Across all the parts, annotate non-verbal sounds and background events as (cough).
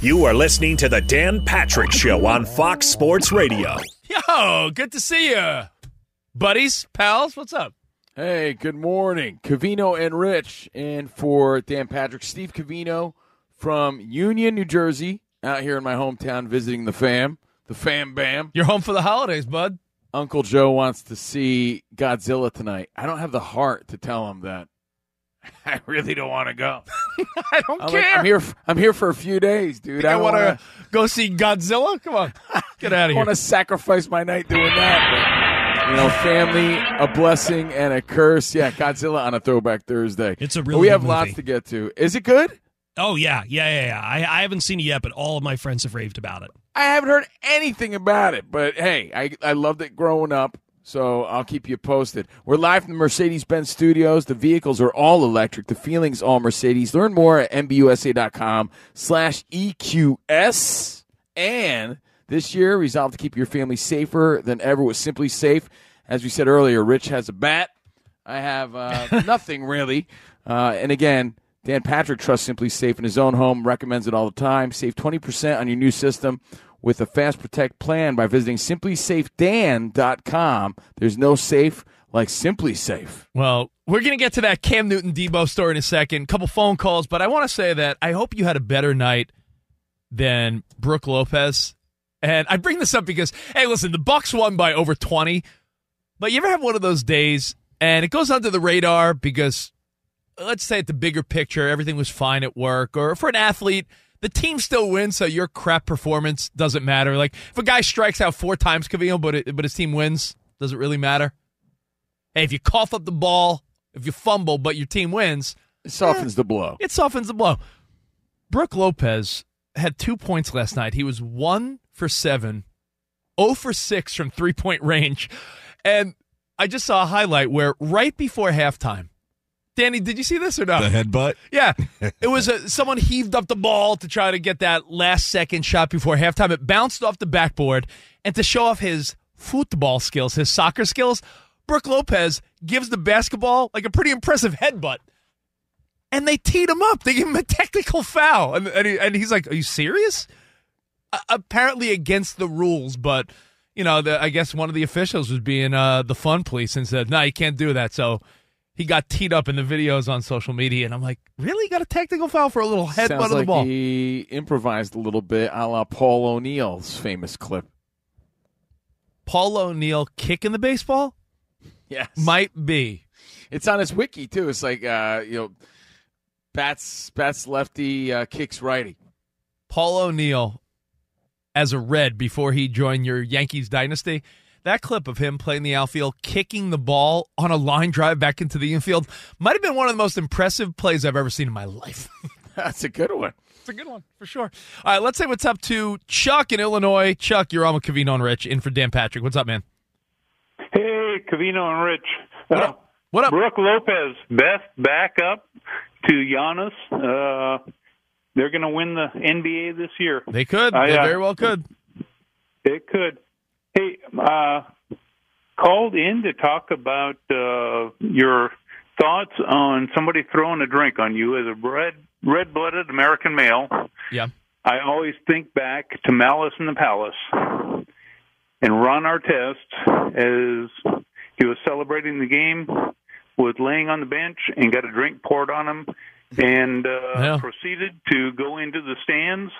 You are listening to the Dan Patrick Show on Fox Sports Radio. Yo, good to see you, buddies, pals. What's up? Hey, good morning. Covino and Rich, and for Dan Patrick, Steve Covino from Union, New Jersey, out here in my hometown visiting the fam, the fam bam. You're home for the holidays, bud. Uncle Joe wants to see Godzilla tonight. I don't have the heart to tell him that. (laughs) I really don't want to go. (laughs) I don't I'm, care. like, I'm here. f- I'm here for a few days, dude. I don't want wanna- go see Godzilla. Come on, (laughs) get out of here. I want to sacrifice my night doing that. But, you know, family, a blessing and a curse. Yeah, Godzilla on a Throwback Thursday. It's a But really we good have lots to get to. Is it good? Oh yeah, yeah, yeah, yeah. I, I haven't seen it yet, but all of my friends have raved about it. I haven't heard anything about it, but hey, I, I loved it growing up, so I'll keep you posted. We're live from the Mercedes Benz studios. The vehicles are all electric. The feeling's all Mercedes. Learn more at MBUSA.com slash EQS. And this year, resolve to keep your family safer than ever with SimpliSafe. As we said earlier, Rich has a bat. I have uh, (laughs) nothing really. Uh, and again, Dan Patrick trusts SimpliSafe in his own home, recommends it all the time. Save 20% on your new system with a Fast Protect plan by visiting simplisafedan.com. There's no safe like SimpliSafe. Well, we're going to get to that Cam Newton Deebo story in a second. couple phone calls, but I want to say that I hope you had a better night than Brook Lopez. And I bring this up because, hey, listen, the Bucks won by over 20. But you ever have one of those days and it goes under the radar because, let's say, at the bigger picture, everything was fine at work, or for an athlete, the team still wins, so your crap performance doesn't matter. Like if a guy strikes out four times, Covino, but it, but his team wins, does it really matter? Hey, if you cough up the ball, if you fumble, but your team wins, It softens eh, the blow. it softens the blow. Brook Lopez had two points last night. He was one for seven, 0 for six from three point range. And I just saw a highlight where right before halftime, Danny, did you see this or not? The headbutt? Yeah, (laughs) it was a, someone heaved up the ball to try to get that last second shot before halftime. It bounced off the backboard, and to show off his football skills, his soccer skills, Brook Lopez gives the basketball like a pretty impressive headbutt, and they teed him up. They give him a technical foul, and and, he, and he's like, "Are you serious?" Uh, apparently against the rules, but you know, the, I guess one of the officials was being uh, the fun police and said, "No, you can't do that." So he got teed up in the videos on social media, and I'm like, "Really? You got a technical foul for a little headbutt Sounds of the like ball?" he improvised a little bit a la Paul O'Neill's famous clip. Paul O'Neill kicking the baseball Yes. might be. It's on his wiki too. It's like uh, you know, bats bats lefty uh, kicks righty. Paul O'Neill as a red before he joined your Yankees dynasty. That clip of him playing the outfield, kicking the ball on a line drive back into the infield, might have been one of the most impressive plays I've ever seen in my life. (laughs) That's a good one. It's a good one for sure. All right, let's say what's up to Chuck in Illinois. Chuck, you're on with Covino and Rich in for Dan Patrick. What's up, man? Hey, Covino and Rich. What up? What up? Brook Lopez, best backup to Giannis. Uh, they're going to win the NBA this year. They could. I, they uh, very well could. It could. Uh, called in to talk about uh, your thoughts on somebody throwing a drink on you as a red red-blooded American male. Yeah. I always think back to Malice in the Palace and Ron Artest as he was celebrating the game was laying on the bench and got a drink poured on him, and uh, Yeah. proceeded to go into the stands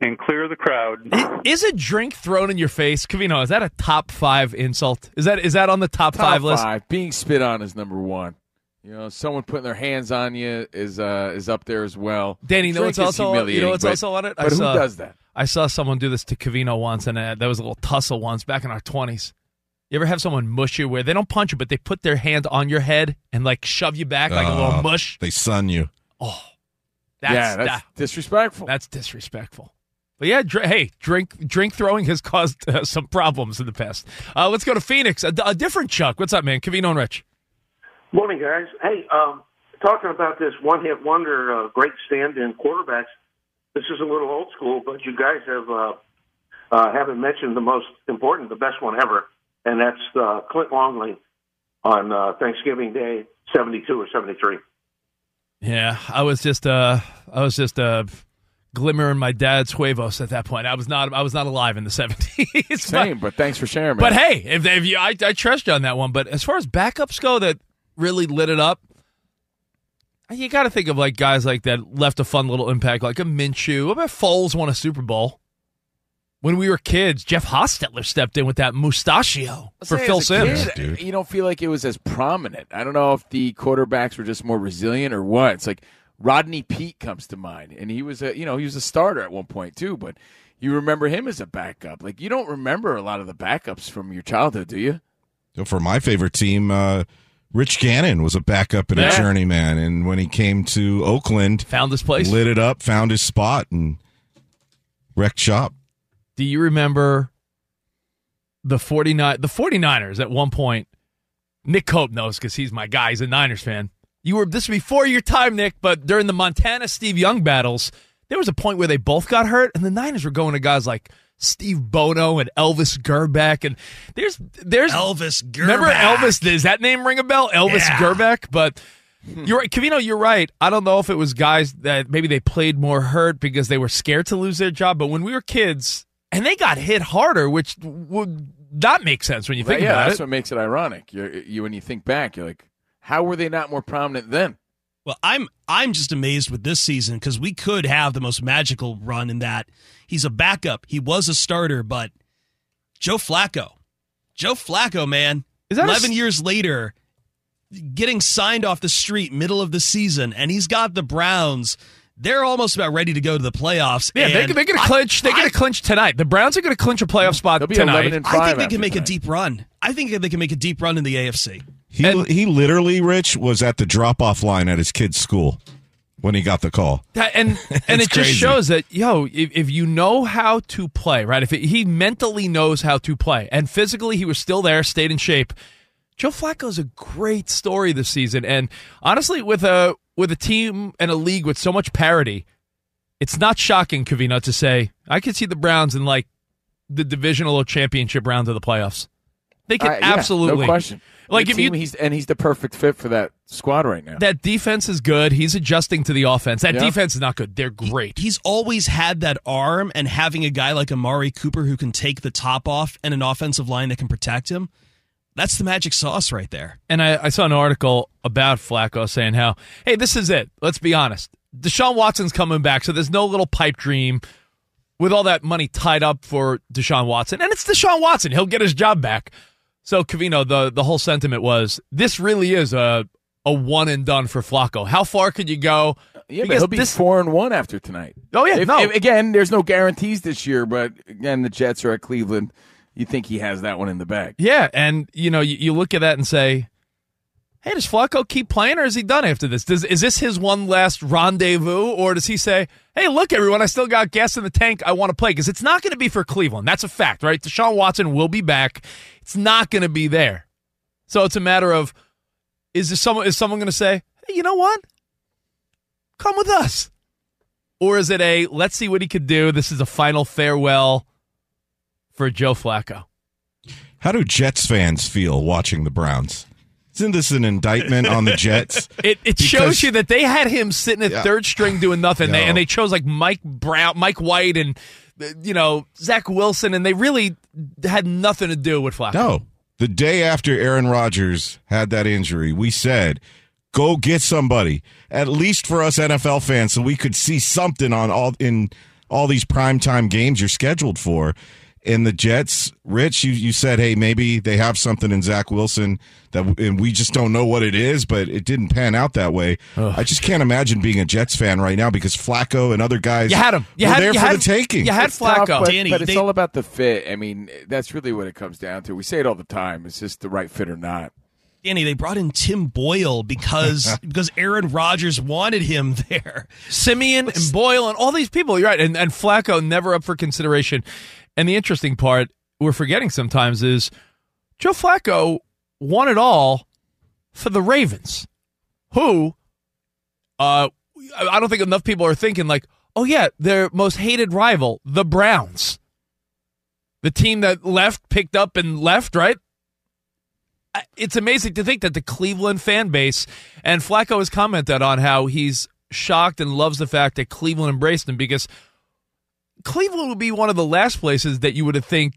and clear the crowd. (laughs) Is a drink thrown in your face, Covino? Is that a top five insult? Is that is that on the top, Top five list? five. Being spit on is number one. You know, someone putting their hands on you is uh, is up there as well. Danny, you know what's also you know humiliating, what's but- also on it? I But who saw, does that? I saw someone do this to Covino once, and uh, there was a little tussle once back in our twenties. You ever have someone mush you where they don't punch you, but they put their hand on your head and like shove you back like a little Uh, mush? They sun you. That's, yeah, that's that- disrespectful. that's disrespectful. But yeah, dr- hey, drink drink throwing has caused uh, some problems in the past. Uh, let's go to Phoenix, a, a different Chuck. What's up, man? Covino and Rich. Morning, guys. Hey, um, talking about this one-hit wonder, uh, great stand-in quarterbacks. This is a little old school, but you guys have uh, uh, haven't mentioned the most important, the best one ever, and that's uh, Clint Longley on uh, Thanksgiving Day, seventy-two or seventy-three. Yeah, I was just uh I was just uh glimmering my dad's huevos at that point. I was not I was not alive in the (laughs) seventies. Same, but thanks for sharing. Man. But hey, if, if you, I, I trust you on that one. But as far as backups go, that really lit it up. You got to think of like guys like that left a fun little impact, like a Minshew. What about Foles won a Super Bowl? When we were kids, Jeff Hostetler stepped in with that mustachio for Phil Simms. kid, dude. You don't feel like it was as prominent. I don't know if the quarterbacks were just more resilient or what. It's like Rodney Peete comes to mind, and he was a you know he was a starter at one point too, but you remember him as a backup. Like you don't remember a lot of the backups from your childhood, do you? For my favorite team, uh, Rich Gannon was a backup and Yeah. a journeyman, and when he came to Oakland, Found this place. lit it up, found his spot, and wrecked shop. Do you remember the 49 the 49ers at one point? Nick Cope knows because he's my guy. He's a Niners fan. You were this was before your time, Nick, but during the Montana Steve Young battles, there was a point where they both got hurt, and the Niners were going to guys like Steve Bono and Elvis Grbac, and there's there's Elvis Grbac. Remember Elvis? Does that name ring a bell? Elvis Yeah. Grbac? But you're right, Covino. You're right. I don't know if it was guys that maybe they played more hurt because they were scared to lose their job. But when we were kids, and they got hit harder, which would not make sense when you think yeah, about that's it. That's what makes it ironic. You're, you when you think back, you're like, how were they not more prominent then? Well, I'm I'm just amazed with this season because we could have the most magical run in that he's a backup. He was a starter, but Joe Flacco, Joe Flacco, man, Is that a eleven s- years later, getting signed off the street middle of the season, and he's got the Browns. They're almost about ready to go to the playoffs. Yeah, they, and they're going to I- clinch. They're going to clinch tonight. The Browns are going to clinch a playoff spot be tonight. and I think they can make a deep run. I think they can make a deep run in the AFC. He And- he literally, Rich, was at the drop off line at his kid's school when he got the call. That- and (laughs) and it It's just crazy. shows that yo, if, if you know how to play, right? If it, he mentally knows how to play, and physically he was still there, stayed in shape. Joe Flacco's a great story this season, and honestly, with a with a team and a league with so much parity, it's not shocking, Covino, to say I could see the Browns in like the divisional or championship round of the playoffs. They can Uh, yeah, absolutely, no question. Like Good if you he's and he's the perfect fit for that squad right now. that defense is good. He's adjusting to the offense. That Yeah. defense is not good. They're great. He's always had that arm, and having a guy like Amari Cooper who can take the top off and an offensive line that can protect him, that's the magic sauce right there. And I, I saw an article about Flacco saying how, hey, this is it. Let's be honest. Deshaun Watson's coming back, so there's no little pipe dream with all that money tied up for Deshaun Watson. And it's Deshaun Watson. He'll get his job back. So, Covino, the, the whole sentiment was this really is a, a one and done for Flacco. How far could you go? Uh, yeah, but he'll be this- four and one after tonight. Oh, yeah, If- no. if- again, there's no guarantees this year, but again, the Jets are at Cleveland. You think he has that one in the bag? Yeah, and you know, you, you look at that and say, "Hey, does Flacco keep playing, or is he done after this? Does is this his one last rendezvous, or does he say, "Hey, look, everyone, I still got gas in the tank. I want to play"? Because it's not going to be for Cleveland. That's a fact, right? Deshaun Watson will be back. It's not going to be there. So it's a matter of is there someone is someone going to say, "Hey, you know what? Come with us," or is it a let's see what he could do? This is a final farewell for Joe Flacco. How do Jets fans feel watching the Browns? Isn't this an indictment on the (laughs) Jets? It, it shows you that they had him sitting at Yeah. third string doing nothing. They, No. and they chose like Mike Brown, Mike White, and you know Zach Wilson, and they really had nothing to do with Flacco. No. the day after Aaron Rodgers had that injury, we said, go get somebody, at least for us NFL fans, so we could see something on all in all these primetime games you're scheduled for. And the Jets, Rich, you, you said, hey, maybe they have something in Zach Wilson that, and we just don't know what it is, but it didn't pan out that way. I just can't imagine being a Jets fan right now because Flacco and other guys You had him. You were had, there you for had, the taking. You had It's tough, Flacco. but, Danny, but it's they- all about the fit. I mean, that's really what it comes down to. We say it all the time. It's just the right fit or not. Danny, they brought in Tim Boyle because (laughs) because Aaron Rodgers wanted him there. Siemian and Boyle and all these people. You're right. And, and Flacco never up for consideration. And the interesting part we're forgetting sometimes is Joe Flacco won it all for the Ravens, who uh, I don't think enough people are thinking like, oh yeah, their most hated rival, the Browns, the team that left, picked up, and left. Right. It's amazing to think that the Cleveland fan base and Flacco has commented on how he's shocked and loves the fact that Cleveland embraced him because Cleveland would be one of the last places that you would think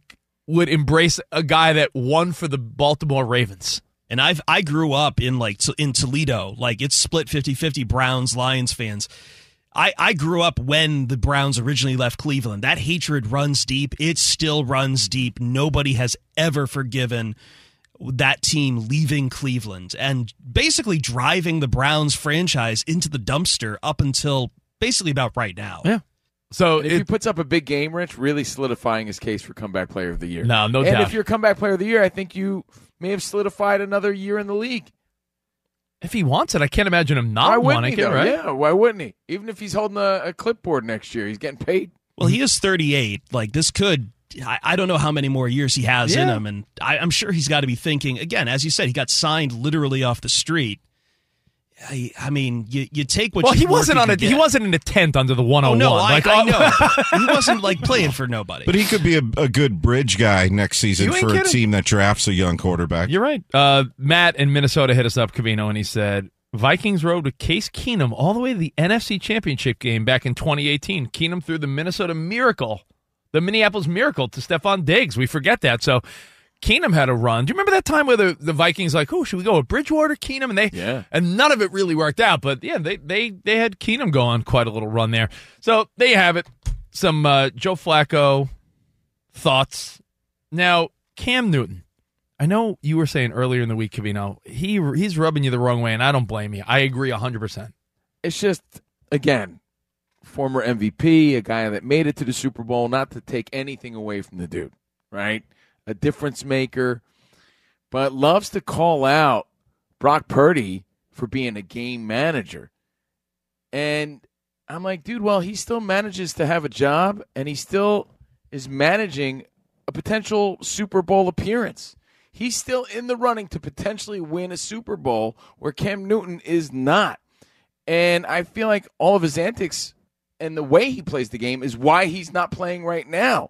would embrace a guy that won for the Baltimore Ravens. And I've I grew up in like in Toledo, like it's split 50-50 Browns Lions fans. I, I grew up when the Browns originally left Cleveland. That hatred runs deep. It still runs deep. Nobody has ever forgiven that team leaving Cleveland and basically driving the Browns franchise into the dumpster up until basically about right now. Yeah. So And if he puts up a big game, Rich, really solidifying his case for comeback player of the year. No, no and doubt. And if you're comeback player of the year, I think you may have solidified another year in the league. if he wants it, I can't imagine him why not wouldn't wanting he? it, right? Yeah, why wouldn't he? Even if he's holding a, a clipboard next year, he's getting paid. Well, he is 38. Like this could. I, I don't know how many more years he has in him, and I, I'm sure he's got to be thinking again. As you said, he got signed literally off the street. I, I mean, you, you take what. Well, you he wasn't on you a can he wasn't in a tent under the 101. Oh no, I, like, I oh- know. (laughs) he wasn't like playing for nobody. But he could be a, a good bridge guy next season You ain't for a team that drafts a young quarterback. You're right. Uh, Matt in Minnesota hit us up, Covino, and he said Vikings rode with Case Keenum all the way to the NFC Championship game back in 2018. Keenum threw the Minnesota Miracle, the Minneapolis Miracle to Stefon Diggs. We forget that. So Keenum had a run. Do you remember that time where the, the Vikings like, oh, should we go with Bridgewater, Keenum, and they Yeah. and none of it really worked out. But yeah, they they they had Keenum go on quite a little run there. So there you have it. Some uh, Joe Flacco thoughts. Now Cam Newton. I know you were saying earlier in the week, Covino, he he's rubbing you the wrong way, and I don't blame you. I agree hundred percent. It's just again, former MVP, a guy that made it to the Super Bowl. Not to take anything away from the dude, right? A difference maker, but loves to call out Brock Purdy for being a game manager. And I'm like, dude, well, he still manages to have a job, and he still is managing a potential Super Bowl appearance. He's still in the running to potentially win a Super Bowl where Cam Newton is not. And I feel like all of his antics and the way he plays the game is why he's not playing right now.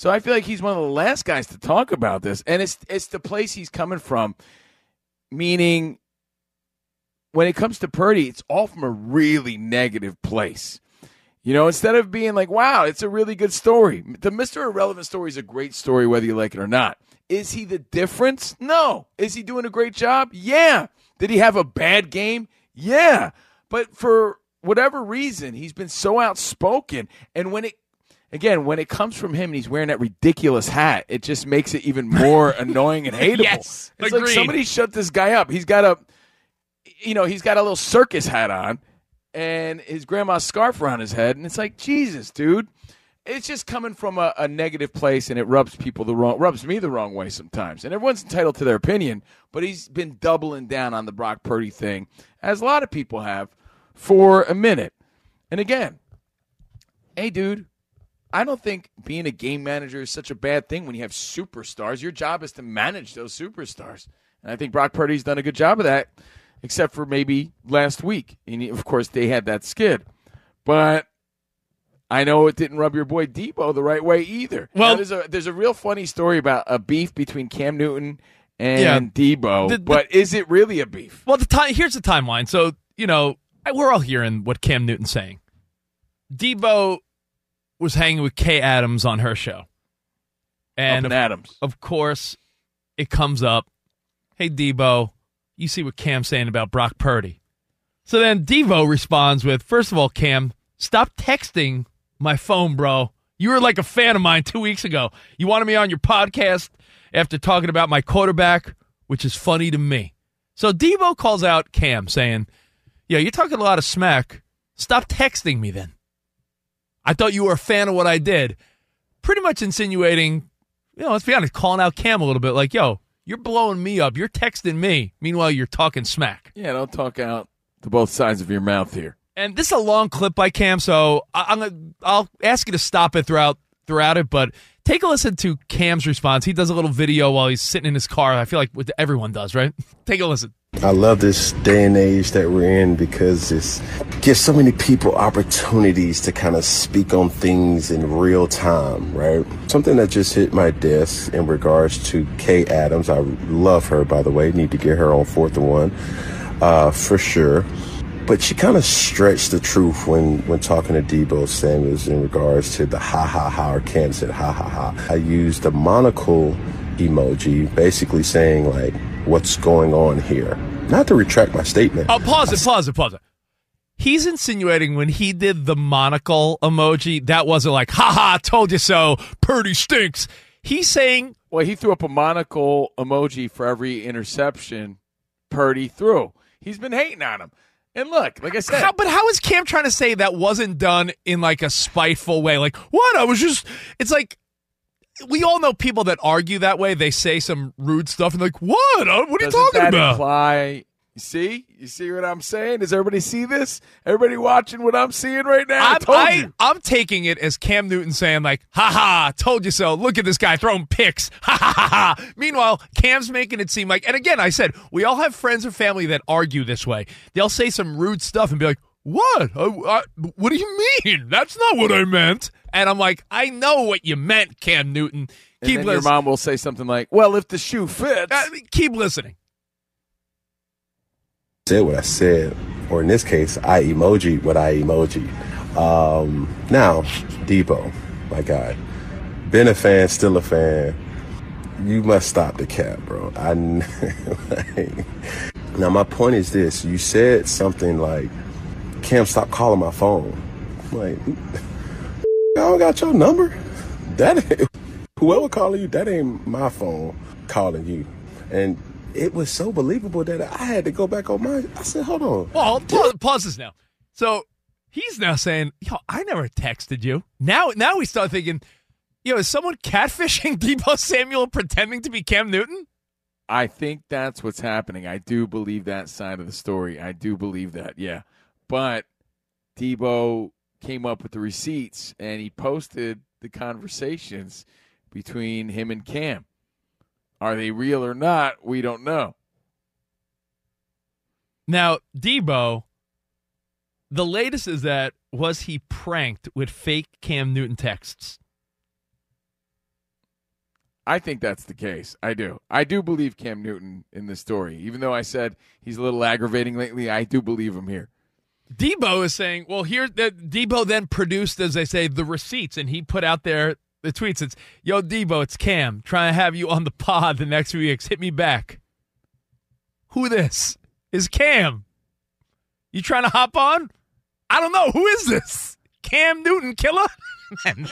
So I feel like he's one of the last guys to talk about this. And it's it's the place he's coming from, meaning when it comes to Purdy, it's all from a really negative place. You know, instead of being like, wow, it's a really good story. The Mr. Irrelevant story is a great story, whether you like it or not. Is he the difference? No. Is he doing a great job? Yeah. Did he have a bad game? Yeah. But for whatever reason, he's been so outspoken. And when it, again, when it comes from him and he's wearing that ridiculous hat, it just makes it even more (laughs) annoying and hateable. Yes, it's like somebody shut this guy up. He's got a, you know, he's got a little circus hat on and his grandma's scarf around his head, and it's like Jesus, dude. It's just coming from a, a negative place, and it rubs people the wrong, rubs me the wrong way sometimes. And everyone's entitled to their opinion, but he's been doubling down on the Brock Purdy thing, as a lot of people have, for a minute. And again, hey, dude, I don't think being a game manager is such a bad thing when you have superstars. Your job is to manage those superstars. And I think Brock Purdy's done a good job of that, except for maybe last week. And of course, they had that skid. But I know it didn't rub your boy Deebo the right way either. Well- Now, there's a there's a real funny story about a beef between Cam Newton and Yeah. Deebo. The- the- but is it really a beef? Well, the time here's the timeline. So you know, we're all hearing what Cam Newton's saying. Deebo was hanging with Kay Adams on her show, and in Adams. of course, it comes up. Hey Deebo, you see what Cam's saying about Brock Purdy. So then Deebo responds with, First of all, Cam, stop texting my phone, bro. You were like a fan of mine two weeks ago. You wanted me on your podcast after talking about my quarterback, which is funny to me. So Deebo calls out Cam saying, Yeah, you're talking a lot of smack. Stop texting me then. I thought you were a fan of what I did. Pretty much insinuating, you know, let's be honest, calling out Cam a little bit like, yo, you're blowing me up. You're texting me. Meanwhile, you're talking smack. Yeah, don't talk out to both sides of your mouth here. And this is a long clip by Cam, so I, am gonna I'll ask you to stop it throughout throughout it, but take a listen to Cam's response. He does a little video while he's sitting in his car. I feel like everyone does, right? (laughs) take a listen. I love this day and age that we're in because it gives so many people opportunities to kind of speak on things in real time, right? Something that just hit my desk in regards to Kay Adams. I love her, by the way. Need to get her on fourth and one uh, for sure. But she kind of stretched the truth when, when talking to Deebo Samuels in regards to the ha ha ha or Cam said ha ha ha. I used the monocle emoji, basically saying like, what's going on here? Not to retract my statement. Oh, pause it, pause it, pause it. He's insinuating when he did the monocle emoji, that wasn't like, ha ha, told you so, Purdy stinks. He's saying. Well, he threw up a monocle emoji for every interception Purdy threw. He's been hating on him. And look, like I said, how, but how is Cam trying to say that wasn't done in like a spiteful way? Like, what? I was just. It's like we all know people that argue that way. They say some rude stuff and like, what? Uh, what are you talking about? Imply you see? You see what I'm saying? Does everybody see this? Everybody watching what I'm seeing right now? I'm, I, am taking it as Cam Newton saying, like, ha ha, told you so. Look at this guy throwing picks. (laughs) Ha ha ha ha. Meanwhile, Cam's making it seem like, and again, I said, we all have friends or family that argue this way. They'll say some rude stuff and be like, what? I, I, what do you mean? That's not what I meant. And I'm like, I know what you meant, Cam Newton. Keep and then your mom will say something like, well, if the shoe fits. Uh, keep listening said what I said, or in this case, I emoji what I emoji. Um, now, Deebo, my God, been a fan, still a fan. You must stop the cap, bro. I (laughs) now my point is this: you said something like, "Cam, stop calling my phone." I'm like, (laughs) I don't got your number. That (laughs) whoever calling you, that ain't my phone calling you. And it was so believable that I had to go back on my. I said, hold on. Well, pause, pause this now. So he's now saying, "Yo, I never texted you." Now, now we start thinking, "Yo, is someone catfishing (laughs) Deebo Samuel pretending to be Cam Newton?" I think that's what's happening. I do believe that side of the story. I do believe that. Yeah, but Deebo came up with the receipts and he posted the conversations between him and Cam. Are they real or not? We don't know. Now, Deebo, the latest is that was he pranked with fake Cam Newton texts? I think that's the case. I do. I do believe Cam Newton in this story. Even though I said he's a little aggravating lately, I do believe him here. Deebo is saying, well, here that Deebo then produced, as they say, the receipts, and he put out there the tweets. It's Yo Deebo, it's Cam trying to have you on the pod the next few weeks. Hit me back. Who this is Cam? You trying to hop on? I don't know. Who is this? Cam Newton killer? (laughs) then,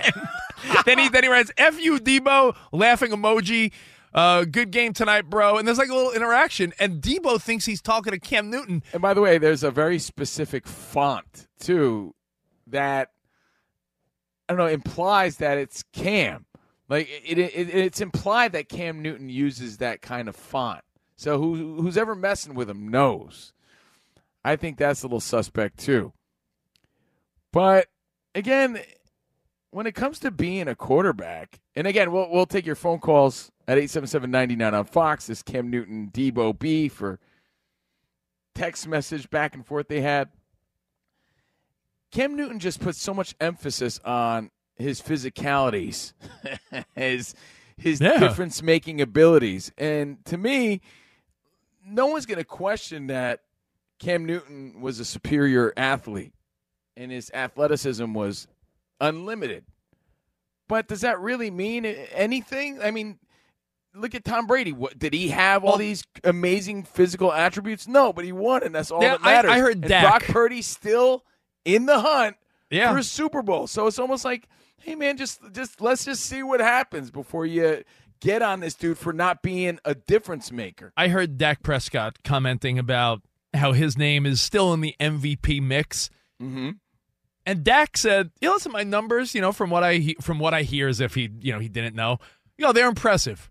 then he then he writes F you Deebo laughing emoji. Uh, good game tonight, bro. And there's like a little interaction, and Deebo thinks he's talking to Cam Newton. And by the way, there's a very specific font too that I don't know, implies that it's Cam. Like it, it, it's implied that Cam Newton uses that kind of font. So who, who's ever messing with him knows. I think that's a little suspect too. But again, when it comes to being a quarterback, and again, we'll we'll take your phone calls at 877-99 on Fox. This Cam Newton Deebo B for text message back and forth they had. Cam Newton just puts so much emphasis on his physicalities, (laughs) his his yeah. difference making abilities, and to me, no one's going to question that Cam Newton was a superior athlete and his athleticism was unlimited. But does that really mean anything? I mean, look at Tom Brady. What, did he have all these amazing physical attributes? No, but he won, and that's all Yeah, that matters. I- I heard Dak. Brock Purdy still in the hunt Yeah. for a Super Bowl. So it's almost like, hey man, just just let's just see what happens before you get on this dude for not being a difference maker. I heard Dak Prescott commenting about how his name is still in the MVP mix. Mm-hmm. And Dak said, "You know, listen, my numbers, you know, from what I he- from what I hear, as if he, you know, he didn't know. You know, they're impressive,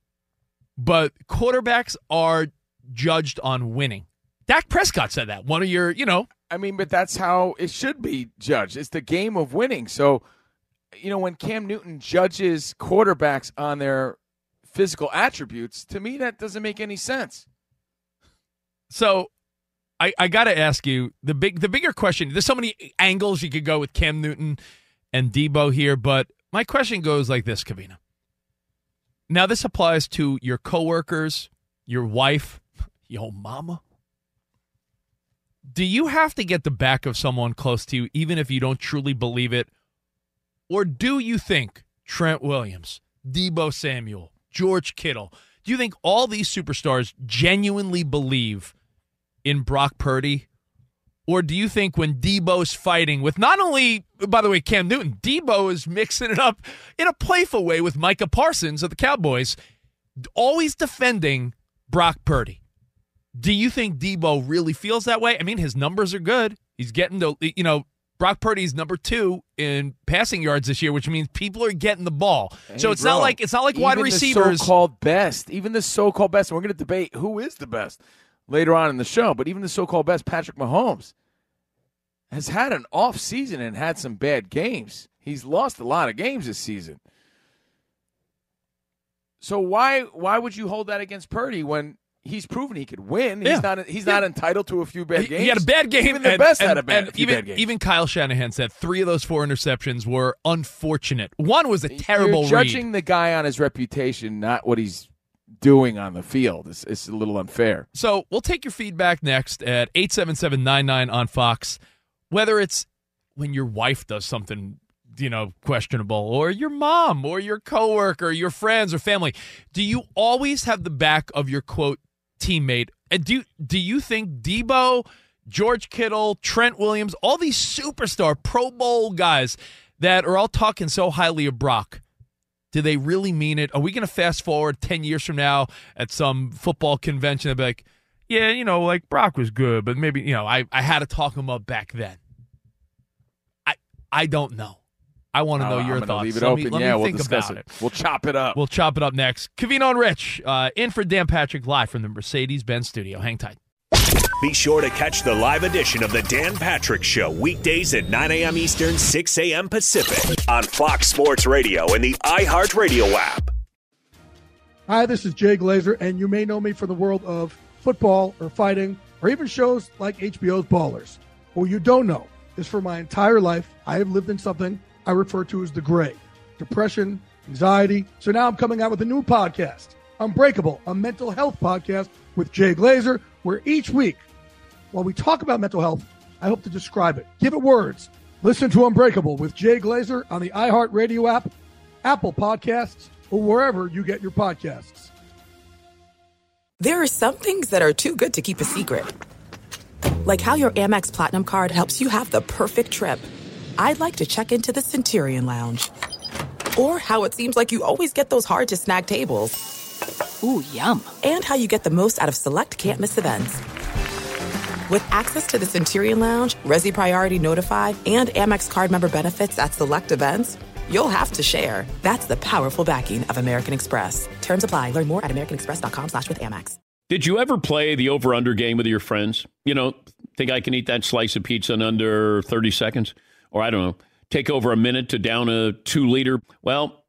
but quarterbacks are judged on winning." Dak Prescott said that. One of your, you know, I mean, but that's how it should be judged. It's the game of winning. So, you know, when Cam Newton judges quarterbacks on their physical attributes, to me that doesn't make any sense. So I, I got to ask you the big the bigger question. There's so many angles you could go with Cam Newton and Deebo here, but my question goes like this, Covino. Now this applies to your coworkers, your wife, your mama. Do you have to get the back of someone close to you even if you don't truly believe it? Or do you think Trent Williams, Deebo Samuel, George Kittle, do you think all these superstars genuinely believe in Brock Purdy? Or do you think when Deebo's fighting with not only, by the way, Cam Newton, Deebo is mixing it up in a playful way with Micah Parsons of the Cowboys, always defending Brock Purdy. Do you think Deebo really feels that way? I mean, his numbers are good. He's getting the, you know, Brock Purdy's number two in passing yards this year, which means people are getting the ball. so Hey, it's not like it's not like wide receivers. the so-called best, even the so-called best. And we're going to debate who is the best later on in the show. But even the so-called best, Patrick Mahomes, has had an off season and had some bad games. He's lost a lot of games this season. So why why would you hold that against Purdy when he's proven he could win? He's Yeah. not he's not entitled to a few bad games. He had a bad game. Even the and- best and- had a bad, a even, bad games. Even Kyle Shanahan said three of those four interceptions were unfortunate. One was a terrible You're judging read. the guy on his reputation, not what he's doing on the field. It's, it's a little unfair. So we'll take your feedback next at 877-99 on Fox. Whether it's when your wife does something, you know, questionable, or your mom, or your coworker, your friends, or family, do you always have the back of your quote teammate? And do do you think Deebo, George Kittle, Trent Williams, all these superstar Pro Bowl guys that are all talking so highly of Brock? Do they really mean it? Are we going to fast forward 10 years from now at some football convention and be like, yeah, you know, like Brock was good, but maybe, you know, I, I had to talk him up back then. I I don't know. I want to know your I'm gonna thoughts. Leave it let open. Me, let yeah, me we'll think discuss about it. We'll chop it up. We'll chop it up next. Covino and Rich, uh, in for Dan Patrick live from the Mercedes Benz studio. Hang tight. Be sure to catch the live edition of the Dan Patrick Show weekdays at 9 a.m. Eastern, 6 a.m. Pacific on Fox Sports Radio and the iHeartRadio app. Hi, this is Jay Glazer, and you may know me from the world of football or fighting or even shows like HBO's Ballers. What you don't know is for my entire life, I have lived in something I refer to as the gray depression, anxiety. So now I'm coming out with a new podcast, Unbreakable, a mental health podcast with Jay Glazer, where each week, while we talk about mental health, I hope to describe it, give it words. Listen to Unbreakable with Jay Glazer on the iHeartRadio app, Apple Podcasts, or wherever you get your podcasts. There are some things that are too good to keep a secret. Like how your Amex Platinum card helps you have the perfect trip. I'd like to check into the Centurion Lounge. Or how it seems like you always get those hard to snag tables. Ooh, yum. And how you get the most out of select can't miss events. With access to the Centurion Lounge, Resy Priority Notify, and Amex card member benefits at select events, you'll have to share. That's the powerful backing of American Express. Terms apply. Learn more at americanexpress.com slash with Amex. Did you ever play the over under game with your friends? You know, think I can eat that slice of pizza in under 30 seconds? Or I don't know, take over a minute to down a two liter? Well,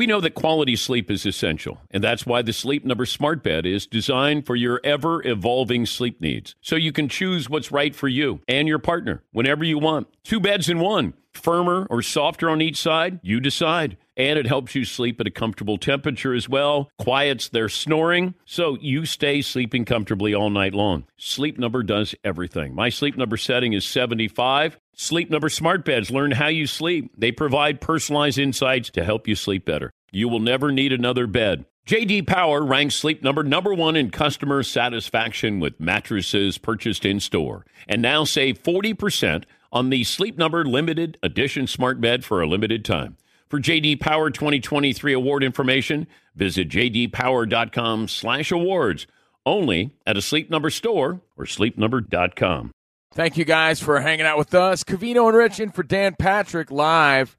We know that quality sleep is essential, and that's why the Sleep Number Smart Bed is designed for your ever evolving sleep needs. So you can choose what's right for you and your partner whenever you want. Two beds in one, firmer or softer on each side, you decide. And it helps you sleep at a comfortable temperature as well, quiets their snoring, so you stay sleeping comfortably all night long. Sleep Number does everything. My sleep number setting is 75. Sleep Number smart beds learn how you sleep. They provide personalized insights to help you sleep better. You will never need another bed. JD Power ranks Sleep Number number 1 in customer satisfaction with mattresses purchased in store. And now save 40% on the Sleep Number limited edition smart bed for a limited time. For JD Power 2023 award information, visit jdpower.com/awards. Only at a Sleep Number store or sleepnumber.com. Thank you guys for hanging out with us. Covino and Rich in for Dan Patrick live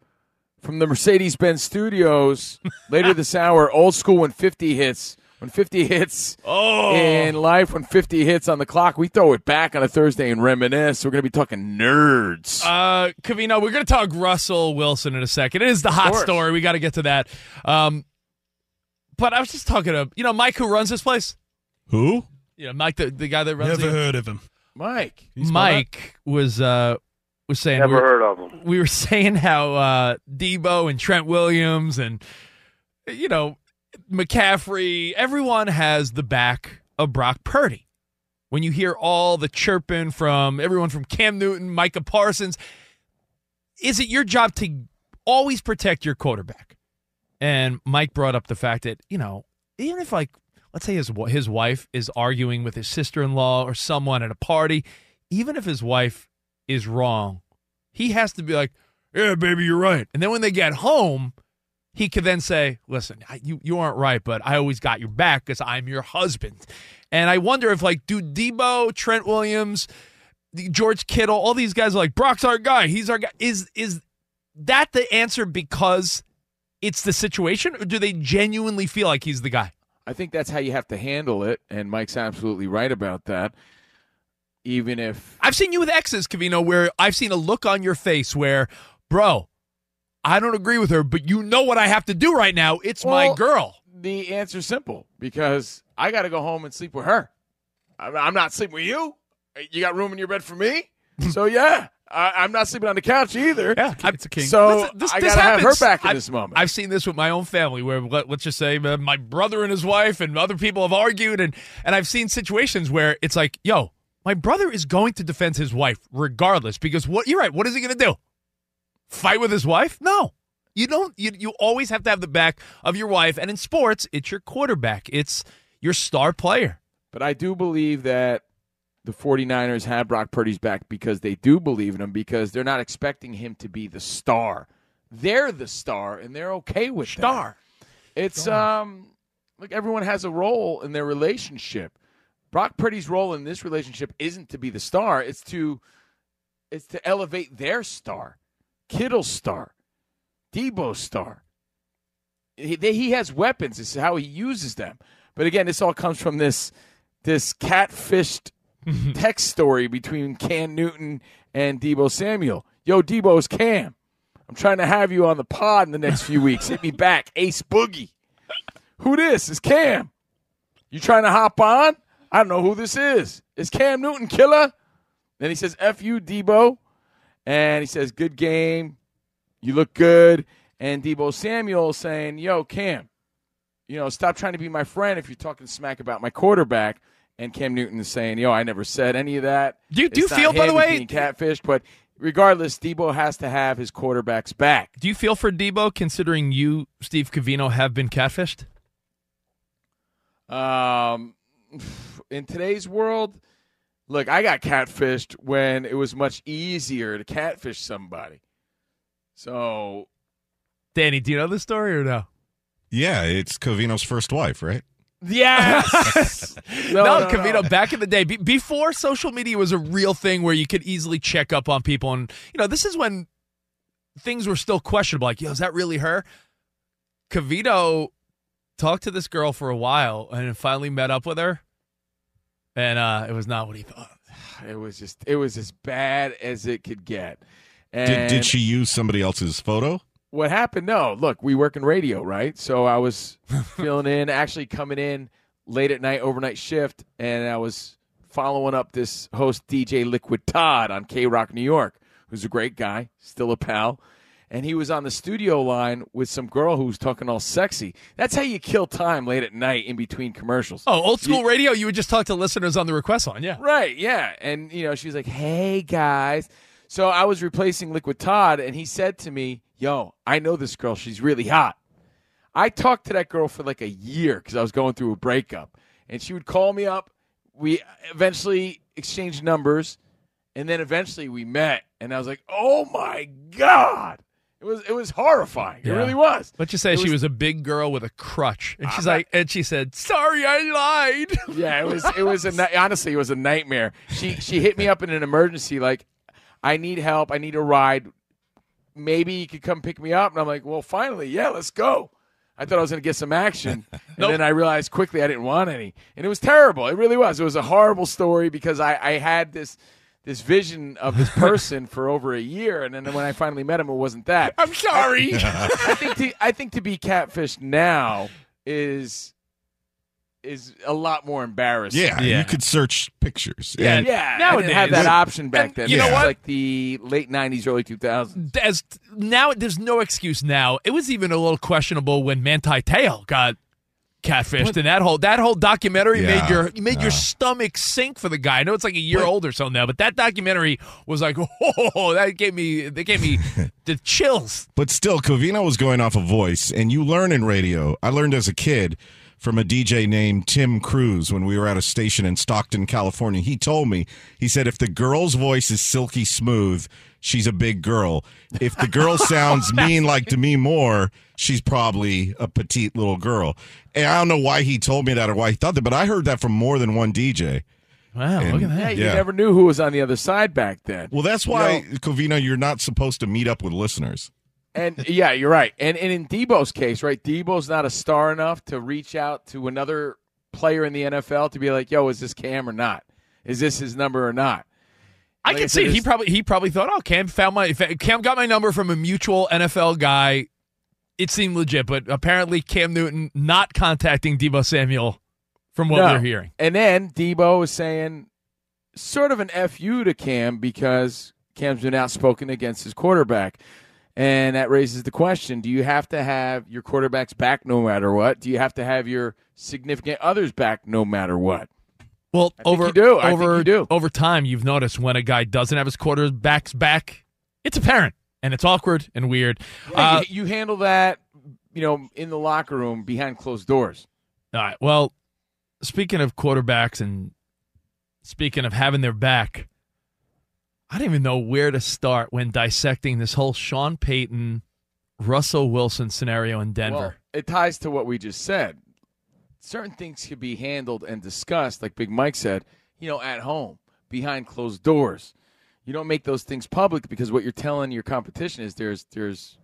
from the Mercedes Benz studios. (laughs) Later this hour, old school when 50 hits. When 50 hits Oh. in life, when 50 hits on the clock, we throw it back on a Thursday and reminisce. We're going to be talking nerds. Uh, Covino, we're going to talk Russell Wilson in a second. It is the hot story. We got to get to that. Um, but I was just talking to you know Mike, who runs this place. Who? You know, Mike, the, the guy that runs. Never the, heard of him. Mike. Mike was uh was saying Never we were, heard of him. We were (laughs) saying how uh Deebo and Trent Williams and you know McCaffrey, everyone has the back of Brock Purdy. When you hear all the chirping from everyone from Cam Newton, Micah Parsons, is it your job to always protect your quarterback? And Mike brought up the fact that, you know, even if like let's say his his wife is arguing with his sister-in-law or someone at a party, even if his wife is wrong, he has to be like, "Yeah, baby, you're right." And then when they get home, he could then say, "Listen, I- you you aren't right, but I always got your back because I'm your husband." And I wonder if like, do Deebo, Trent Williams, George Kittle, all these guys are like, "Brock's our guy. He's our guy." Is is that the answer because it's the situation, or do they genuinely feel like he's the guy? I think that's how you have to handle it, and Mike's absolutely right about that. Even if I've seen you with exes, Covino, where I've seen a look on your face where, bro, I don't agree with her, but you know what I have to do right now. It's my girl. the answer's simple because I got to go home and sleep with her. I'm not sleeping with you. You got room in your bed for me? (laughs) so yeah, I, I'm not sleeping on the couch either. Yeah, it's a king. So Listen, this- I gotta have her back in I've- this moment. I've seen this with my own family, where let, let's just say uh, my brother and his wife and other people have argued, and and I've seen situations where it's like, yo, my brother is going to defend his wife regardless, because what you're right. What is he going to do? Fight with his wife? No. You don't. You you always have to have the back of your wife, and in sports, it's your quarterback. It's your star player. But I do believe that the 49ers have Brock Purdy's back because they do believe in him because they're not expecting him to be the star. They're the star and they're okay with Star. that. It's um look everyone has a role in their relationship. Brock Purdy's role in this relationship isn't to be the star, it's to it's to elevate their star. Kittle's star. Deebo star. He, they, he has weapons. This is how he uses them. But again, this all comes from this this catfished (laughs) text story between Cam Newton and Deebo Samuel. Yo, Deebo's Cam. I'm trying to have you on the pod in the next few weeks. Hit me (laughs) back, Ace Boogie. Who this? Is Cam. You trying to hop on? I don't know who this is. Is Cam Newton killer? Then he says, F you, Deebo. And he says, good game. You look good. And Deebo Samuel saying, yo, Cam, you know, stop trying to be my friend if you're talking smack about my quarterback. And Cam Newton is saying, yo, I never said any of that. Do you- do you feel, by the way- being catfished? But regardless, Deebo has to have his quarterback's back. Do you feel for Deebo, considering you, Steve Covino, have been catfished? Um, in today's world, look, I got catfished when it was much easier to catfish somebody. So, Danny, do you know this story or no? Yeah, it's Covino's first wife, right? yes. (laughs) No, no, no, Covino, no. back in the day, be- before social media was a real thing where you could easily check up on people. And, you know, this is when things were still questionable. Like, yo, is that really her? Covino talked to this girl for a while and finally met up with her. And uh, it was not what he thought. (sighs) It was just it was as bad as it could get. And Did, did she use somebody else's photo? what happened? No, look, we work in radio, right? So I was (laughs) filling in, actually coming in late at night, overnight shift, and I was following up this host DJ Liquid Todd on K Rock New York, who's a great guy, still a pal. And he was on the studio line with some girl who was talking all sexy. That's how you kill time late at night in between commercials. Oh, old school radio, you would just talk to listeners on the request line. Yeah. Right, yeah. And, you know, she was like, hey, guys. So I was replacing Liquid Todd, and he said to me, yo, I know this girl. She's really hot. I talked to that girl for like a year because I was going through a breakup. And she would call me up. We eventually exchanged numbers, and then eventually we met. And I was like, oh my God. It was it was horrifying. It really was. Let's say It she was- was a big girl with a crutch, and she's like, and she said, "Sorry, I lied." (laughs) Yeah, it was it was a honestly it was a nightmare. She she hit me up in an emergency like I need help, I need a ride. Maybe you could come pick me up and I'm like, "Well, finally, yeah, let's go." I thought I was going to get some action. (laughs) And then I realized quickly I didn't want any. And it was terrible. It really was. It was a horrible story because I, I had this this vision of this (laughs) person for over a year and then when I finally met him it wasn't that. (laughs) I'm sorry. I think to I think to be catfished now is is a lot more embarrassing. Yeah, you could search pictures. Yeah, And- yeah. I didn't have that option back And then. you know what? Like the late '90s, early 2000s. As now, there's no excuse now. It was even a little questionable when Manti Te'o got catfished, and that whole that whole documentary Yeah, made your made yeah. your stomach sink for the guy. I know it's like a year old or so now, but that documentary was like, (laughs) oh, that gave me that gave me (laughs) the chills. But still, Covino was going off a voice, and you learn in radio. I learned as a kid from a DJ named Tim Cruz when we were at a station in Stockton, California. He told me, he said, if the girl's voice is silky smooth, she's a big girl. If the girl (laughs) sounds mean like Demi Moore, she's probably a petite little girl. And I don't know why he told me that or why he thought that, but I heard that from more than one DJ. Wow, And- look at that. Yeah, you never knew who was on the other side back then. Well, that's You why, know, Covino, you're not supposed to meet up with listeners. and yeah, you're right. And and in Deebo's case, right? Deebo's not a star enough to reach out to another player in the NFL to be like, "Yo, is this Cam or not? Is this his number or not?" I Like I can see he probably he probably thought, oh, Cam found my Cam got my number from a mutual NFL guy. It seemed legit, but apparently Cam Newton not contacting Deebo Samuel from what No. we're hearing. And then Deebo is saying sort of an fu to Cam because Cam's been outspoken against his quarterback. And that raises the question: Do you have to have your quarterbacks back no matter what? Do you have to have your significant others back no matter what? Well, over do. Over you do. over time, you've noticed when a guy doesn't have his quarterbacks back, it's apparent and it's awkward and weird. Yeah, Uh, you, you handle that, you know, in the locker room behind closed doors. All right. Well, speaking of quarterbacks and speaking of having their back, I don't even know where to start when dissecting this whole Sean Payton, Russell Wilson scenario in Denver. Well, it ties to what we just said. Certain things can be handled and discussed, like Big Mike said, you know, at home, behind closed doors. You don't make those things public because what you're telling your competition is there's there's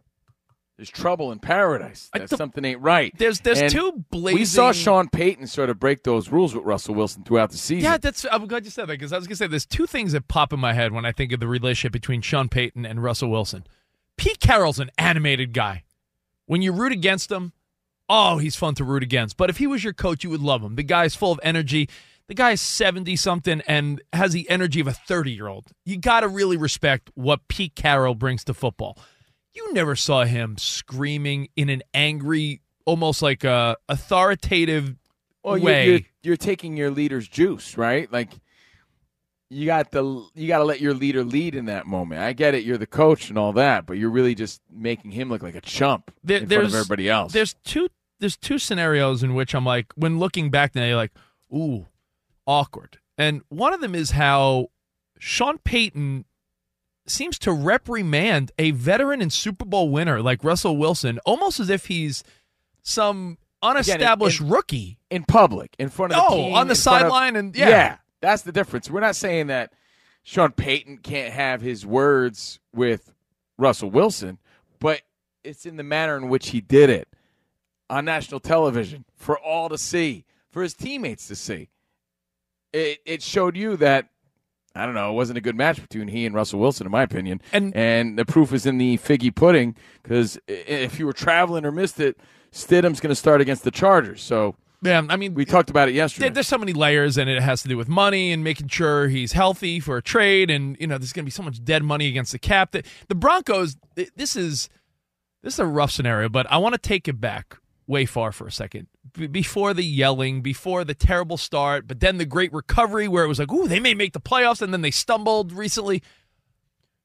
there's trouble in paradise. That something ain't right. There's- there's And two We saw Sean Payton sort of break those rules with Russell Wilson throughout the season. Yeah, that's. I'm glad you said that because I was going to say there's two things that pop in my head when I think of the relationship between Sean Payton and Russell Wilson. Pete Carroll's an animated guy. When you root against him, oh, he's fun to root against. But if he was your coach, you would love him. The guy's full of energy. The guy is 70 something and has the energy of a 30 year old. You got to really respect what Pete Carroll brings to football. You never saw him screaming in an angry, almost like a authoritative oh, well, way. You're, you're, you're taking your leader's juice, right? Like you got the you got to let your leader lead in that moment. I get it, you're the coach and all that, but you're really just making him look like a chump There- in front of everybody else. There's two there's two scenarios in which I'm like, when looking back now, you're like, ooh, awkward. And one of them is how Sean Payton seems to reprimand a veteran and Super Bowl winner like Russell Wilson almost as if he's some unestablished Again, in- rookie. in public, in front of the Oh, team, on the in sideline and- yeah. yeah. that's the difference. We're not saying that Sean Payton can't have his words with Russell Wilson, but it's in the manner in which he did it on national television for all to see, for his teammates to see. It it showed you that I don't know, it wasn't a good match between he and Russell Wilson, in my opinion. And and the proof is in the figgy pudding because if you were traveling or missed it, Stidham's going to start against the Chargers. So Yeah, I mean, we talked about it yesterday. There's so many layers, and it has to do with money and making sure he's healthy for a trade, and you know there's going to be so much dead money against the cap. That the Broncos, this is this is a rough scenario, but I want to take it back way far for a second. Before the yelling, before the terrible start, but then the great recovery where it was like, ooh, they may make the playoffs, and then they stumbled recently.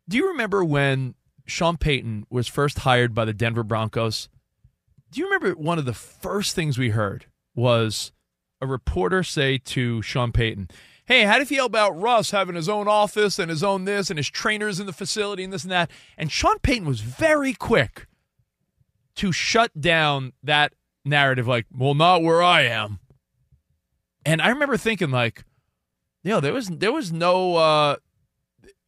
Do you remember when Sean Payton was first hired by the Denver Broncos? Do you remember one of the first things we heard was a reporter say to Sean Payton, Hey, how do you feel about Russ having his own office and his own this and his trainers in the facility and this and that? And Sean Payton was very quick to shut down that narrative, like, well, not where I am. And I remember thinking, like, you know, there was there was no uh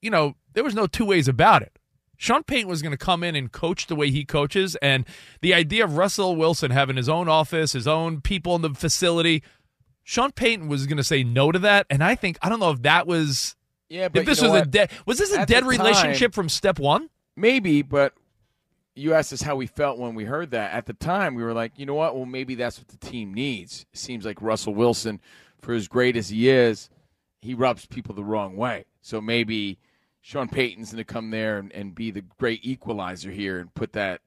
you know, there was no two ways about it. Sean Payton was going to come in and coach the way he coaches, and the idea of Russell Wilson having his own office, his own people in the facility, Sean Payton was going to say no to that. And I think I don't know if that was Yeah, but if this was a dead was this a At dead relationship time- from step one? Maybe, but you asked us how we felt when we heard that. At the time, we were like, you know what? Well, maybe that's what the team needs. It seems like Russell Wilson, for as great as he is, he rubs people the wrong way. So maybe Sean Payton's going to come there and, and be the great equalizer here and put that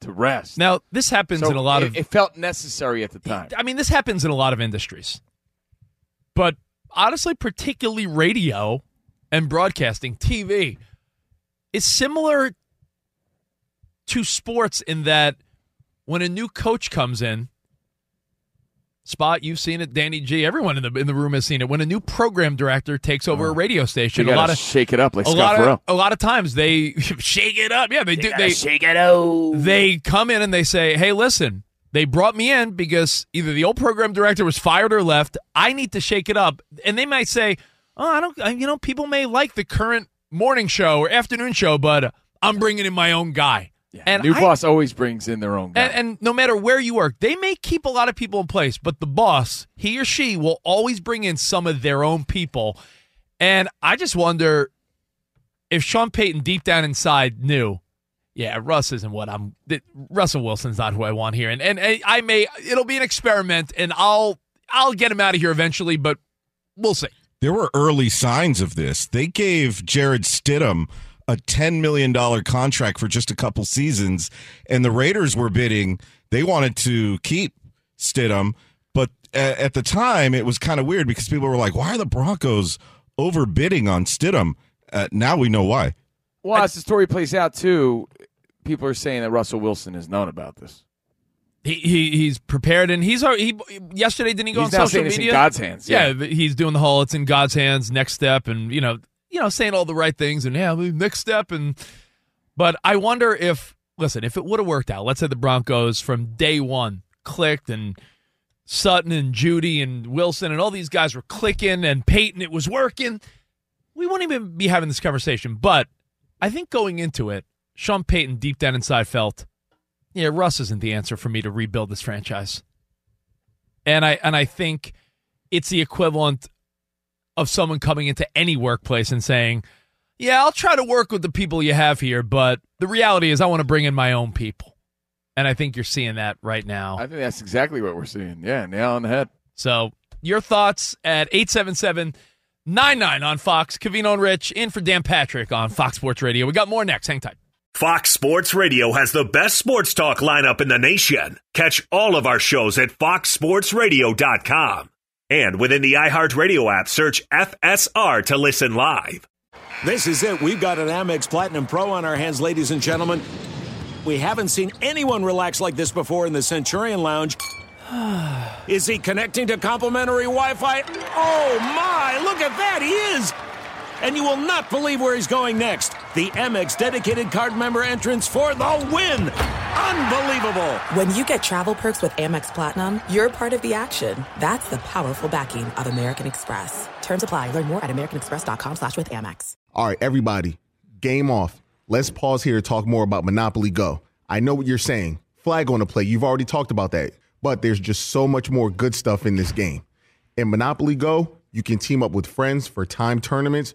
to rest. Now this happens So in a lot it, of It felt necessary at the time. I mean, this happens in a lot of industries. But honestly, particularly radio and broadcasting, TV, is similar to sports in that when a new coach comes in, Spot, you've seen it. Danny G, everyone in the in the room has seen it. When a new program director takes over a radio station, a lot of shake it up like a Scott lot Ferrall. of a lot of times they (laughs) shake it up. Yeah, they do. They shake it up. They come in and they say, "Hey, listen, they brought me in because either the old program director was fired or left. I need to shake it up." And they might say, "Oh, I don't. I- You know, people may like the current morning show or afternoon show, but I'm bringing in my own guy." And New I- boss always brings in their own guy. and, and no matter where you work, they may keep a lot of people in place, but the boss, he or she, will always bring in some of their own people. And I just wonder if Sean Payton, deep down inside, knew, yeah, Russ isn't what I'm. th- Russell Wilson's not who I want here, and and I I may it'll be an experiment, and I'll I'll get him out of here eventually, but we'll see. There were early signs of this. They gave Jarrett Stidham a $10 million contract for just a couple seasons, and the Raiders were bidding. They wanted to keep Stidham, but a- at the time, it was kind of weird because people were like, why are the Broncos overbidding on Stidham? Uh, now we know why. well, as the story plays out, too, people are saying that Russell Wilson has known about this. He, he he's prepared and he's already he yesterday didn't he go He's on now social saying it's in media? God's hands, yeah. Yeah. he's doing the whole it's in God's hands. Next step and you know you know saying all the right things and yeah next step and but I wonder if listen if it would have worked out. Let's say the Broncos from day one clicked and Sutton and Jeudy and Wilson and all these guys were clicking and Payton it was working. We wouldn't even be having this conversation. But I think going into it, Sean Payton deep down inside felt yeah, Russ isn't the answer for me to rebuild this franchise. And I and I think it's the equivalent of someone coming into any workplace and saying, "Yeah, I'll try to work with the people you have here, but the reality is I want to bring in my own people." And I think you're seeing that right now. I think that's exactly what we're seeing. Yeah, nail on the head. So, your thoughts at 877 99 on Fox. Covino and Rich in for Dan Patrick on Fox Sports Radio. We got more next. Hang tight. Fox Sports Radio has the best sports talk lineup in the nation. Catch all of our shows at foxsportsradio.com. And within the iHeartRadio app, search FSR to listen live. This is it. We've got an Amex Platinum Pro on our hands, ladies and gentlemen. We haven't seen anyone relax like this before in the Centurion Lounge. (sighs) Is he connecting to complimentary Wi Fi? Oh, my! Look at that! He is! And you will not believe where he's going next. The Amex dedicated card member entrance for the win. Unbelievable. When you get travel perks with Amex Platinum, you're part of the action. That's the powerful backing of American Express. Terms apply. Learn more at americanexpress.com slash with Amex. All right, everybody, game off. Let's pause here to talk more about Monopoly Go. I know what you're saying. Flag on the play. You've already talked about that. But there's just so much more good stuff in this game. In Monopoly Go, you can team up with friends for time tournaments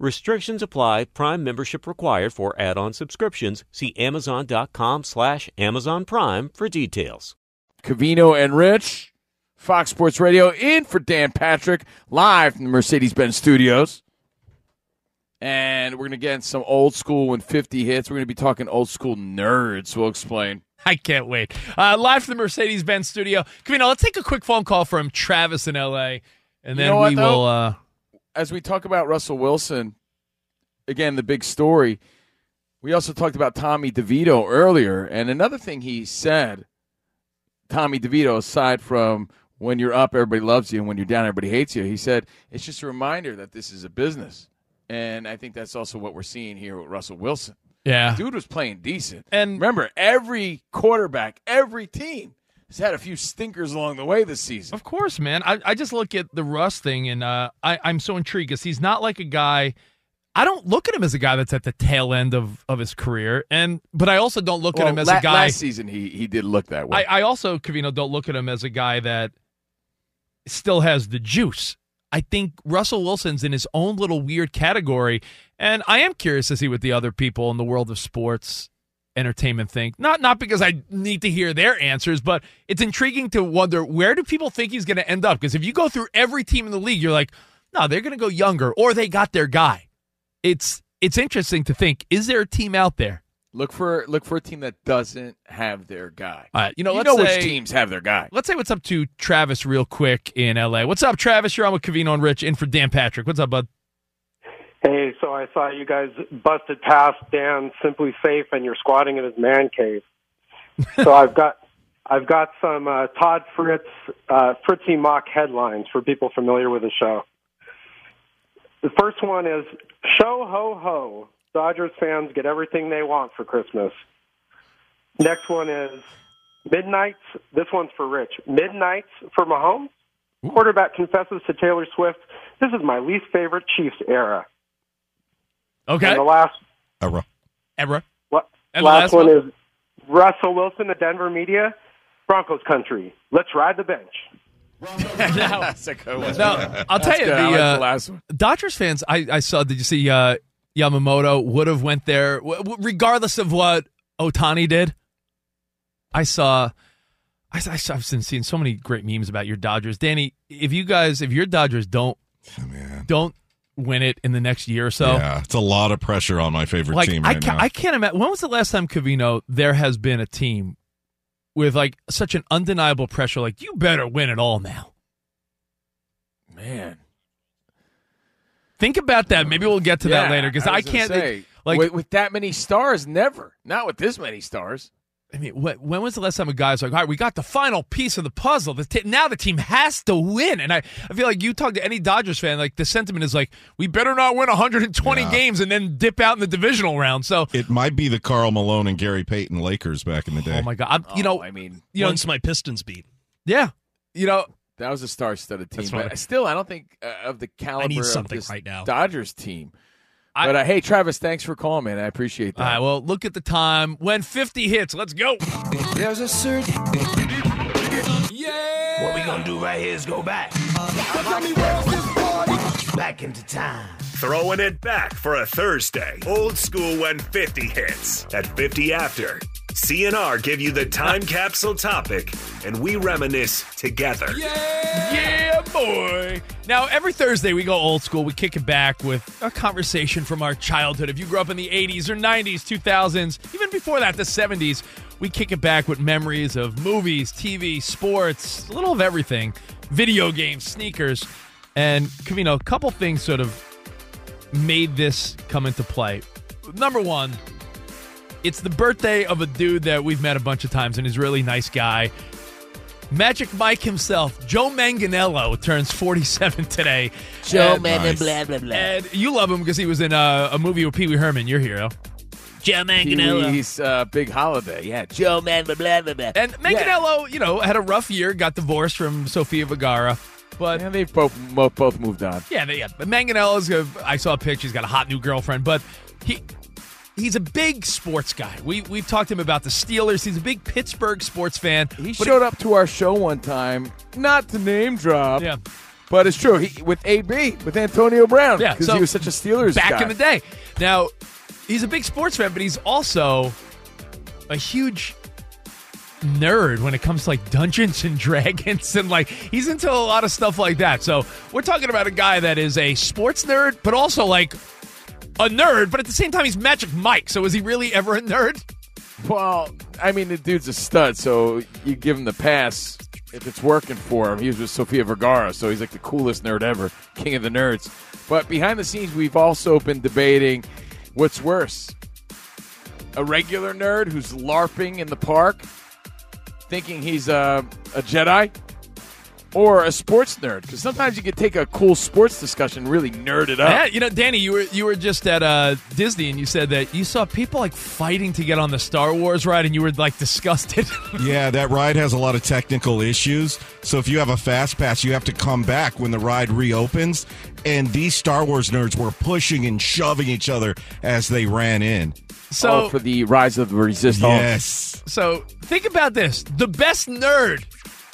Restrictions apply. Prime membership required for add-on subscriptions. See Amazon.com slash Amazon Prime for details. Covino and Rich, Fox Sports Radio, in for Dan Patrick, live from the Mercedes Benz studios. And we're going to get in some old school and 50 hits. We're going to be talking old school nerds. We'll explain. (laughs) I can't wait. Uh, live from the Mercedes Benz studio. Camino, let's take a quick phone call from Travis in LA, and then you know what, we though? will. Uh, As we talk about Russell Wilson, again, the big story, we also talked about Tommy DeVito earlier. And another thing he said, Tommy DeVito, aside from when you're up, everybody loves you, and when you're down, everybody hates you, he said, it's just a reminder that this is a business. And I think that's also what we're seeing here with Russell Wilson. Yeah. Dude was playing decent. And remember, every quarterback, every team has had a few stinkers along the way this season. Of course, man. I, I just look at the Russ thing, and uh, I, I'm so intrigued because he's not like a guy. I don't look at him as a guy that's at the tail end of, of his career, and but I also don't look Well, at him as la- a guy. Last season, he he did look that way. I, I also, Covino, don't look at him as a guy that still has the juice. I think Russell Wilson's in his own little weird category, and I am curious to see what the other people in the world of sports entertainment think. Not not because I need to hear their answers, but it's intriguing to wonder where do people think he's going to end up? Because if you go through every team in the league, you're like, no, they're going to go younger, or they got their guy. It's it's interesting to think: is there a team out there? Look for look for a team that doesn't have their guy. All right, you know, you let's know say, which teams have their guy. Let's say what's up to Travis real quick in LA. What's up, Travis? You're on with Covino and Rich in for Dan Patrick. What's up, bud? Hey, so I saw you guys busted past Dan Simply Safe, and you're squatting in his man cave. so I've got (laughs) I've got some uh, Todd Fritz uh, Fritzy mock headlines for people familiar with the show. The first one is "Show ho ho." Dodgers fans get everything they want for Christmas. Next one is Midnights. This one's for Rich. Midnights for Mahomes. Quarterback confesses to Taylor Swift, "This is my least favorite Chiefs era." Okay. And the last Era. Ebra. what, And last, last one, one? is Russell Wilson to Denver media. Broncos country. Let's ride the bench. (laughs) (laughs) That's a good one. No, I'll tell you good. the, I like uh, the last one. Dodgers fans. I, I saw. Did you see uh, Yamamoto would have went there w- w- regardless of what Ohtani did? I saw. I, I saw, I've been seeing so many great memes about your Dodgers, Danny. If you guys, if your Dodgers don't Oh, don't win it in the next year or so. yeah, it's a lot of pressure on my favorite like team I right can't, now. I can't imagine. When was the last time Covino there has been a team with like such an undeniable pressure? Like you better win it all now. Man, Think about that. Maybe we'll get to that later because I I, can't say, like. with, with that many stars, never. Not with this many stars. I mean, wh- when was the last time a guy's like, all right, we got the final piece of the puzzle. The t- now the team has to win. And I, I feel like you talk to any Dodgers fan, like the sentiment is like, we better not win 120 Yeah. games and then dip out in the divisional round. So, it might be the Karl Malone and Gary Payton Lakers back in the day. oh my God. I'm, you know, I mean, you know, Once my Pistons beat. yeah. You know, that was a star-studded team, but right. still, I don't think uh, of the caliber need of something this right now. Dodgers team. I- but uh, hey, Travis, thanks for calling, man. I appreciate that. all right, well, look at the time. When 50 hits, let's go. There's a certain. Yeah. What we gonna do right here is go back. Back into time. Throwing it back for a Thursday. Old school when 50 hits. At 50 after. CNR give you the time (laughs) capsule topic, and we reminisce together. Yeah, boy. Now, every Thursday we go old school. We kick it back with a conversation from our childhood. If you grew up in the 80s or 90s, 2000s, even before that, the 70s, we kick it back with memories of movies, TV, sports, a little of everything, video games, sneakers. And, Covino, a couple things sort of made this come into play. Number one, it's the birthday of a dude that we've met a bunch of times and is a really nice guy. Magic Mike himself, Joe Manganiello, turns 47 today. Joe And- Man, blah, blah, blah. And you love him because he was in a, a movie with Pee Wee Herman, your hero. Joe Manganiello. He's uh, big holiday. Yeah, Joe Man, blah, blah, blah, blah. And Manganiello, you know, had a rough year, got divorced from Sofia Vergara. But yeah, they've both mo- both moved on. Yeah, they- yeah. But Manganiello's. A, I saw a picture. He's got a hot new girlfriend. But he he's a big sports guy. We we've talked to him about the Steelers. He's a big Pittsburgh sports fan. He showed up to our show one time, not to name drop. Yeah. But it's true. He with AB with Antonio Brown. Yeah, because so he was such a Steelers back guy. in the day. Now he's a big sports fan, but he's also a huge nerd when it comes to like Dungeons and (laughs) Dragons and like he's into a lot of stuff like that. So we're talking about a guy that is a sports nerd, but also like a nerd, but at the same time he's Magic Mike. So is he really ever a nerd? Well, I mean, the dude's a stud, so you give him the pass if it's working for him. He was with Sofia Vergara, so he's like the coolest nerd ever, king of the nerds. But behind the scenes, we've also been debating what's worse a regular nerd who's LARPing in the park, thinking he's a, a Jedi, or a sports nerd. Because sometimes you could take a cool sports discussion, really nerd it up. Yeah, you know, Danny, you were you were just at uh, Disney and you said that you saw people like fighting to get on the Star Wars ride and you were like disgusted. (laughs) Yeah, that ride has a lot of technical issues. So if you have a fast pass, you have to come back when the ride reopens. And these Star Wars nerds were pushing and shoving each other as they ran in. So Oh, for the Rise of the Resistance. Yes. So think about this: the best nerd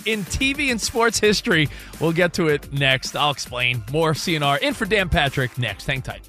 in TV and sports history. We'll get to it next. I'll explain more. CNR in for Dan Patrick next. Hang tight.